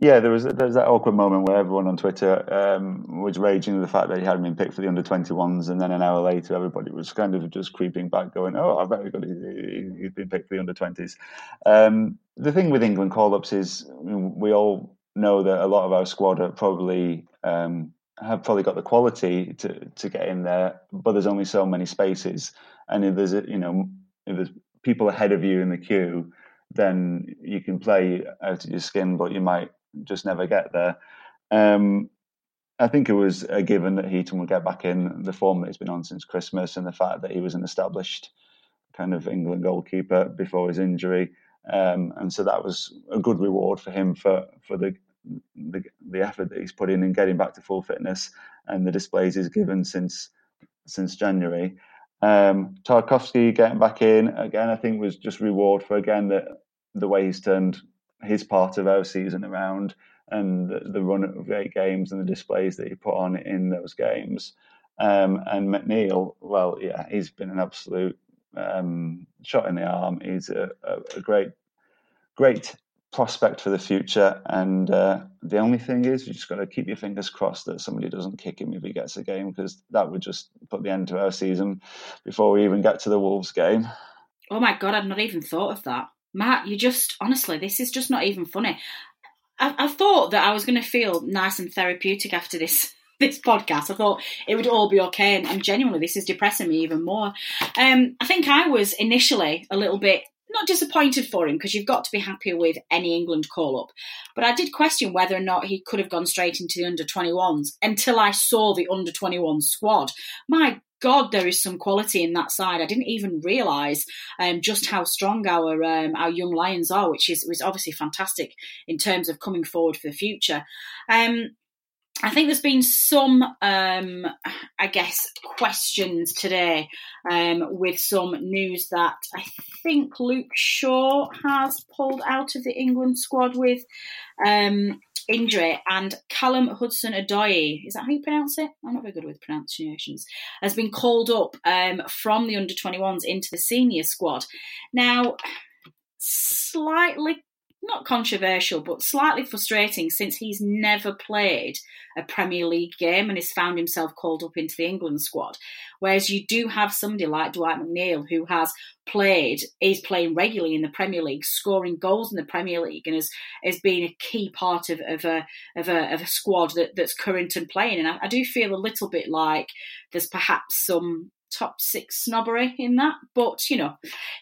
Yeah, there was there was that awkward moment where everyone on Twitter um, was raging at the fact that he hadn't been picked for the under twenty ones, and then an hour later, everybody was kind of just creeping back, going, "Oh, I good, he, has been picked for the under twenties." Um, the thing with England call ups is we all know that a lot of our squad are probably um, have probably got the quality to to get in there, but there's only so many spaces, and if there's you know if there's people ahead of you in the queue, then you can play out of your skin, but you might just never get there. Um, I think it was a given that Heaton would get back in the form that he's been on since Christmas, and the fact that he was an established kind of England goalkeeper before his injury, um, and so that was a good reward for him for for the, the the effort that he's put in in getting back to full fitness and the displays he's given since since January. Um, Tarkowski getting back in again, I think was just reward for again that the way he's turned his part of our season around and the, the run of great games and the displays that he put on in those games. Um, and McNeil, well, yeah, he's been an absolute um, shot in the arm. He's a, a, a, great, great prospect for the future. And uh, the only thing is, you just got to keep your fingers crossed that somebody doesn't kick him if he gets a game, because that would just put the end to our season before we even get to the Wolves game. Oh my god, I've not even thought of that. Matt, you just honestly, this is just not even funny. I, I thought that I was going to feel nice and therapeutic after this this podcast. I thought it would all be okay, and, and genuinely, this is depressing me even more. Um, I think I was initially a little bit not disappointed for him because you've got to be happy with any England call up. But I did question whether or not he could have gone straight into the under 21s until I saw the under 21 squad. My God, there is some quality in that side. I didn't even realise um, just how strong our um, our young lions are, which is was obviously fantastic in terms of coming forward for the future. Um, I think there's been some, um, I guess, questions today um, with some news that I think Luke Shaw has pulled out of the England squad with um, injury, and Callum Hudson Odoi, is that how you pronounce it? I'm not very good with pronunciations, has been called up um, from the under 21s into the senior squad. Now, slightly not controversial, but slightly frustrating since he's never played a Premier League game and has found himself called up into the England squad. Whereas you do have somebody like Dwight McNeil who has played, is playing regularly in the Premier League, scoring goals in the Premier League, and has, has been a key part of, of, a, of, a, of a squad that, that's current and playing. And I, I do feel a little bit like there's perhaps some top six snobbery in that. But, you know,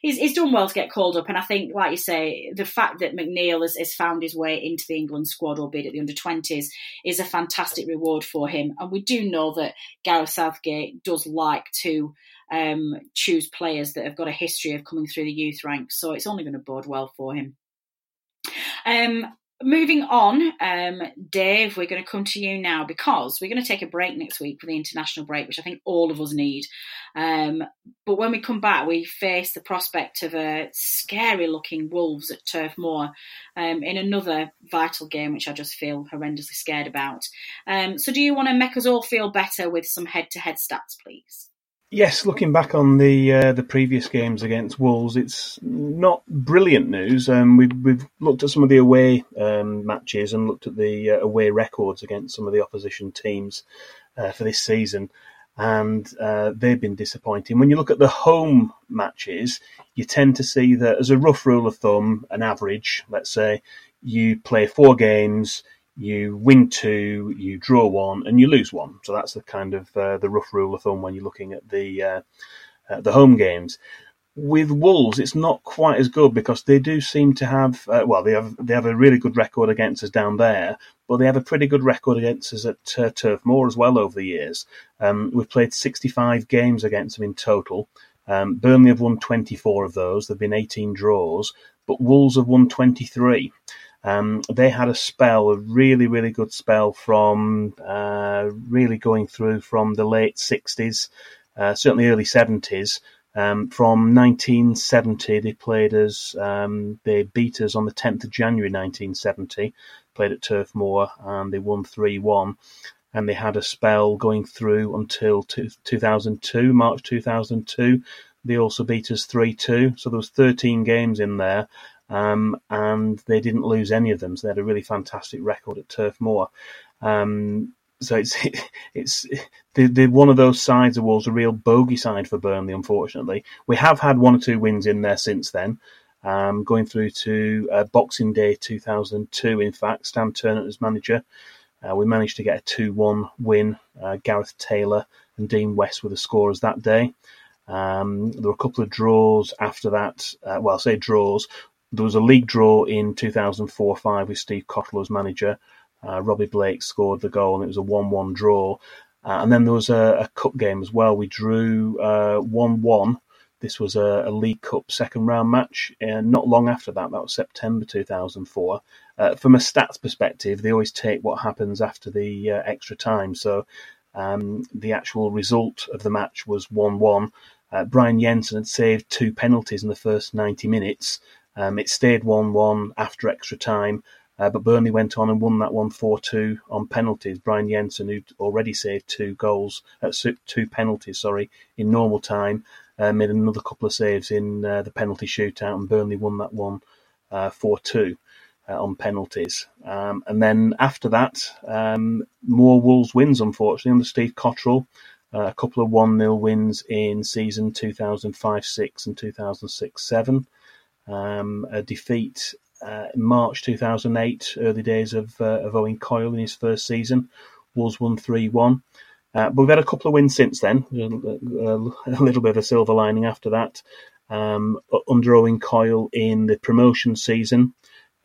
he's, he's done well to get called up. And I think, like you say, the fact that McNeil has, has found his way into the England squad, albeit at the under 20s, is a fantastic reward for him. And we do know that Gareth Southgate does like to um, choose players that have got a history of coming through the youth ranks. So it's only going to bode well for him. Um, moving on, um, Dave, we're going to come to you now because we're going to take a break next week for the international break, which I think all of us need. Um, but when we come back, we face the prospect of a scary looking Wolves at Turf Moor um, in another vital game, which I just feel horrendously scared about. Um, so, do you want to make us all feel better with some head to head stats, please? Yes, looking back on the uh, the previous games against Wolves, it's not brilliant news. Um, we've we've looked at some of the away um, matches and looked at the uh, away records against some of the opposition teams uh, for this season, and uh, they've been disappointing. When you look at the home matches, you tend to see that as a rough rule of thumb, an average, let's say, you play four games, you win two, you draw one, and you lose one. So that's the kind of uh, the rough rule of thumb when you're looking at the uh, uh, the home games. with Wolves, it's not quite as good because they do seem to have uh, well, they have they have a really good record against us down there, but they have a pretty good record against us at uh, Turf Moor as well over the years. Um, we've played 65 games against them in total. Um, Burnley have won 24 of those. There've been 18 draws, but Wolves have won 23. Um, they had a spell, a really, really good spell from uh, really going through from the late 60s, uh, certainly early 70s. Um, from 1970, they played us. Um, they beat us on the 10th of January 1970. Played at Turf Moor and they won 3-1. And they had a spell going through until 2002, March 2002. They also beat us 3-2. So there was 13 games in there. Um, and they didn't lose any of them. So they had a really fantastic record at Turf Moor. Um, so it's it's they're, they're, one of those sides of Wolves, a real bogey side for Burnley. Unfortunately, we have had one or two wins in there since then. Um, going through to uh, Boxing Day 2002, in fact, Stan Ternent as manager, uh, we managed to get a 2-1 win. Uh, Gareth Taylor and Dean West were the scorers that day. Um, there were a couple of draws after that. Uh, well, I say draws. There was a league draw in 2004-5 with Steve Cotterill as manager. Uh, Robbie Blake scored the goal, and it was a 1 1 draw. Uh, and then there was a, a, cup game as well. We drew uh, 1 uh, 1. This was a, a, League Cup second round match. And not long after that, that was September 2004. Uh, from a stats perspective, they always take what happens after the uh, extra time. So um, the actual result of the match was 1 1. Brian Jensen had saved two penalties in the first 90 minutes. Um, it stayed 1 1 after extra time. Uh, but Burnley went on and won that one 4 2 on penalties. Brian Jensen, who'd already saved two goals, uh, two penalties, sorry, in normal time, uh, made another couple of saves in uh, the penalty shootout, and Burnley won that one uh, 4 2 uh, on penalties. Um, and then after that, um, more Wolves wins, unfortunately, under Steve Cotterill. a couple of 1 0 wins in season 2005 6 and 2006 7. Um, a defeat uh, March 2008, early days of, uh, of Owen Coyle in his first season. Wolves won 3 1. Uh, but we've had a couple of wins since then, a, a, little bit of a silver lining after that. Um, under Owen Coyle in the promotion season,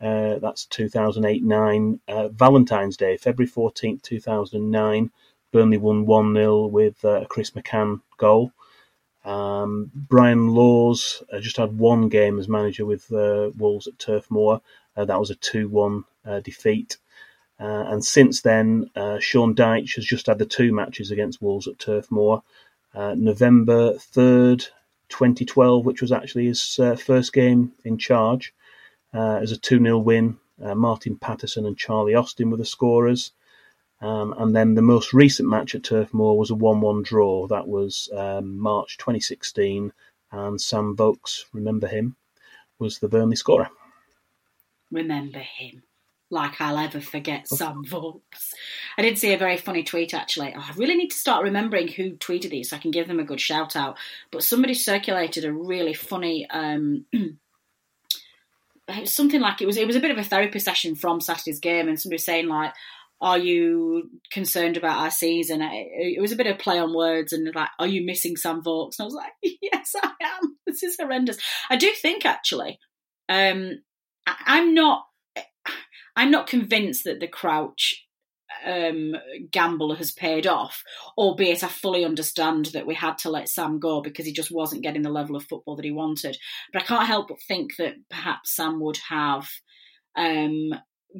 uh, that's 2008 9, uh, Valentine's Day, February 14th, 2009. Burnley won 1 0 with uh, a Chris McCann goal. Um, Brian Laws uh, just had one game as manager with uh, Wolves at Turf Moor. Uh, that was a 2 1 uh, defeat. Uh, and since then, uh, Sean Dyche has just had the two matches against Wolves at Turf Moor. November 3rd, 2012, which was actually his first game in charge, as a 2 0 win. Martin Paterson and Charlie Austin were the scorers. Um, and then the most recent match at Turf Moor was a 1 1 draw. That was um, March 2016. And Sam Vokes, remember him, was the Burnley scorer. Remember him. Like I'll ever forget Sam Vokes. I did see a very funny tweet actually. Oh, I really need to start remembering who tweeted these so I can give them a good shout out. But somebody circulated a really funny. Um, something like it was it was a bit of a therapy session from Saturday's game, and somebody was saying like, are you concerned about our season? It, was a bit of play on words and like, are you missing Sam Vokes? And I was like, yes, I am. This is horrendous. I do think actually, um, I, am not, I'm not convinced that the Crouch um, gamble has paid off, albeit I fully understand that we had to let Sam go because he just wasn't getting the level of football that he wanted. But I can't help but think that perhaps Sam would have um,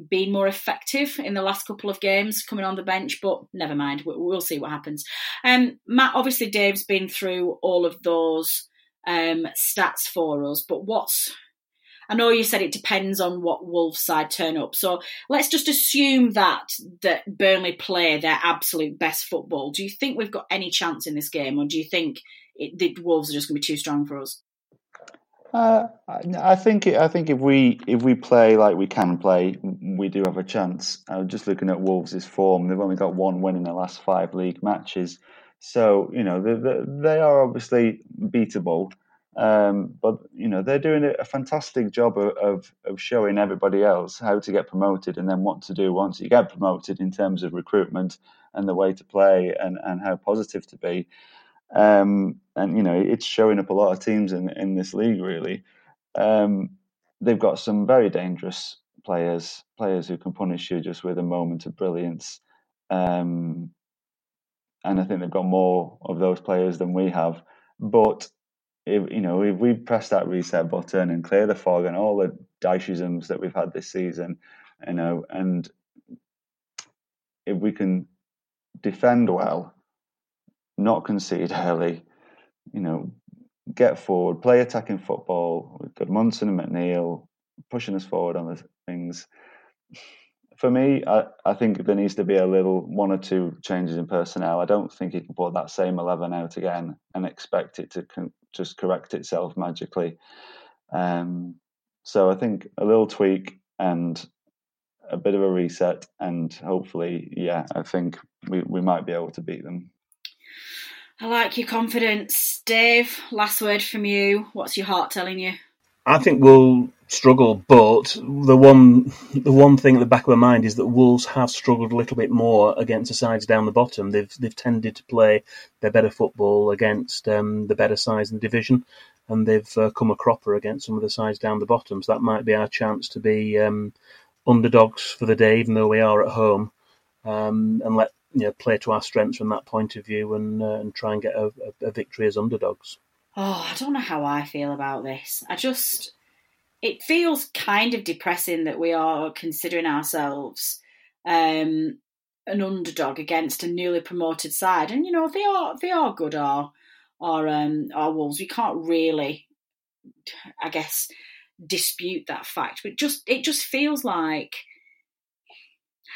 been more effective in the last couple of games coming on the bench, but never mind. We'll see what happens. Um, Matt, obviously, Dave's been through all of those um, stats for us, but what's I know you said it depends on what Wolves side turn up. So let's just assume that that Burnley play their absolute best football. Do you think we've got any chance in this game, or do you think it, the Wolves are just going to be too strong for us? Uh, I think I think if we if we play like we can play, we do have a chance. Just looking at Wolves' form; they've only got one win in their last five league matches, so you know they they are obviously beatable. Um, but you know they're doing a fantastic job of, of, of showing everybody else how to get promoted and then what to do once you get promoted in terms of recruitment and the way to play and, and how positive to be. Um, and you know it's showing up a lot of teams in in this league. Really, um, they've got some very dangerous players, players who can punish you just with a moment of brilliance. Um, and I think they've got more of those players than we have. But if, you know, if we press that reset button and clear the fog and all the Dycheisms that we've had this season, you know, and if we can defend well, not concede early, you know, get forward, play attacking football. We've got Munson and McNeil pushing us forward on the things. For me, I, I think there needs to be a little one or two changes in personnel. I don't think you can put that same 11 out again and expect it to con- just correct itself magically. Um, so I think a little tweak and a bit of a reset, and hopefully, yeah, I think we, we might be able to beat them. I like your confidence. Dave, last word from you. What's your heart telling you? I think we'll struggle, but the one the one thing at the back of my mind is that Wolves have struggled a little bit more against the sides down the bottom. They've they've tended to play their better football against um, the better sides in the division, and they've uh, come a cropper against some of the sides down the bottom. So that might be our chance to be um, underdogs for the day, even though we are at home, um, and let you know play to our strengths from that point of view and uh, and try and get a, a, victory as underdogs. Oh, I don't know how I feel about this. I just, it feels kind of depressing that we are considering ourselves um, an underdog against a newly promoted side, and you know they are they are good. Our our um, our Wolves, we can't really, I guess, dispute that fact. But just it just feels like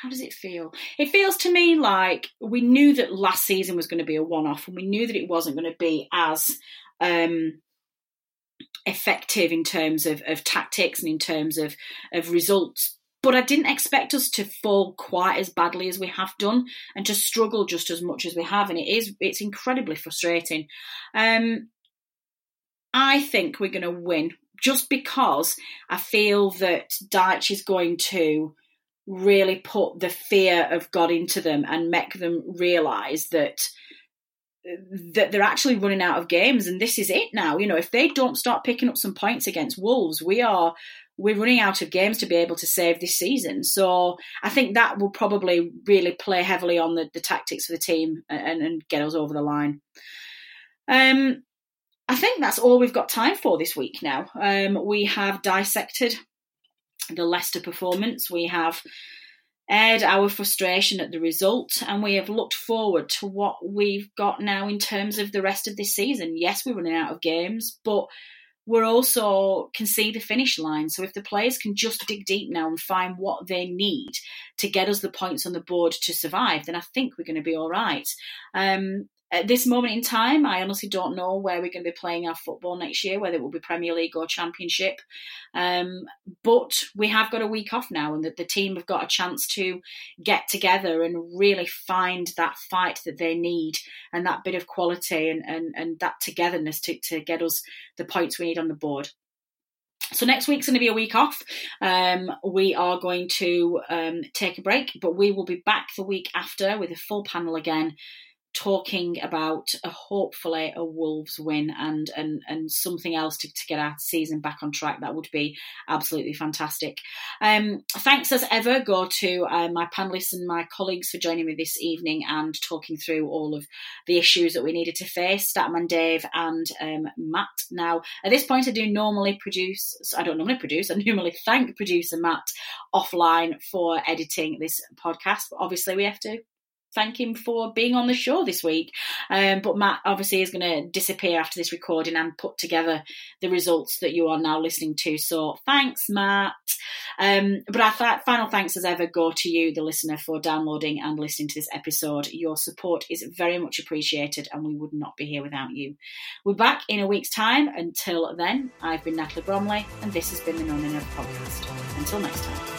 how does it feel? It feels to me like we knew that last season was going to be a one off and we knew that it wasn't going to be as um, effective in terms of, of tactics and in terms of, of results. But I didn't expect us to fall quite as badly as we have done and to struggle just as much as we have. And it is it's incredibly frustrating. Um, I think we're going to win just because I feel that Dyche is going to really put the fear of God into them and make them realise that that they're actually running out of games and this is it now. You know if they don't start picking up some points against wolves we are we're running out of games to be able to save this season. So i think that will probably really play heavily on the, the tactics for the team and, and get us over the line. Um i think that's all we've got time for this week now. Um we have dissected the leicester performance we have aired our frustration at the result, and we have looked forward to what we've got now in terms of the rest of this season. Yes, we're running out of games, but we're also can see the finish line. So if the players can just dig deep now and find what they need to get us the points on the board to survive, then I think we're going to be all right. Um, at this moment in time, I honestly don't know where we're going to be playing our football next year, whether it will be Premier League or Championship. Um, but we have got a week off now, and that the team have got a chance to get together and really find that fight that they need and that bit of quality and, and, and that togetherness to, to get us the points we need on the board. So next week's going to be a week off. Um, we are going to um, take a break, but we will be back the week after with a full panel again talking about a, hopefully a Wolves win and and and something else to, to get our season back on track. That would be absolutely fantastic. Um, thanks as ever go to uh, my panelists and my colleagues for joining me this evening and talking through all of the issues that we needed to face. Statman Dave and um, Matt. Now at this point, I do normally produce. I don't normally produce. I normally thank producer Matt offline for editing this podcast, but obviously we have to thank him for being on the show this week. Um, but Matt obviously is going to disappear after this recording and put together the results that you are now listening to. So thanks, Matt. Um, but our th- final thanks as ever go to you, the listener, for downloading and listening to this episode. Your support is very much appreciated, and we would not be here without you. We're back in a week's time. Until then, I've been Natalie Bromley, and this has been the No Nay Never Podcast. Until next time.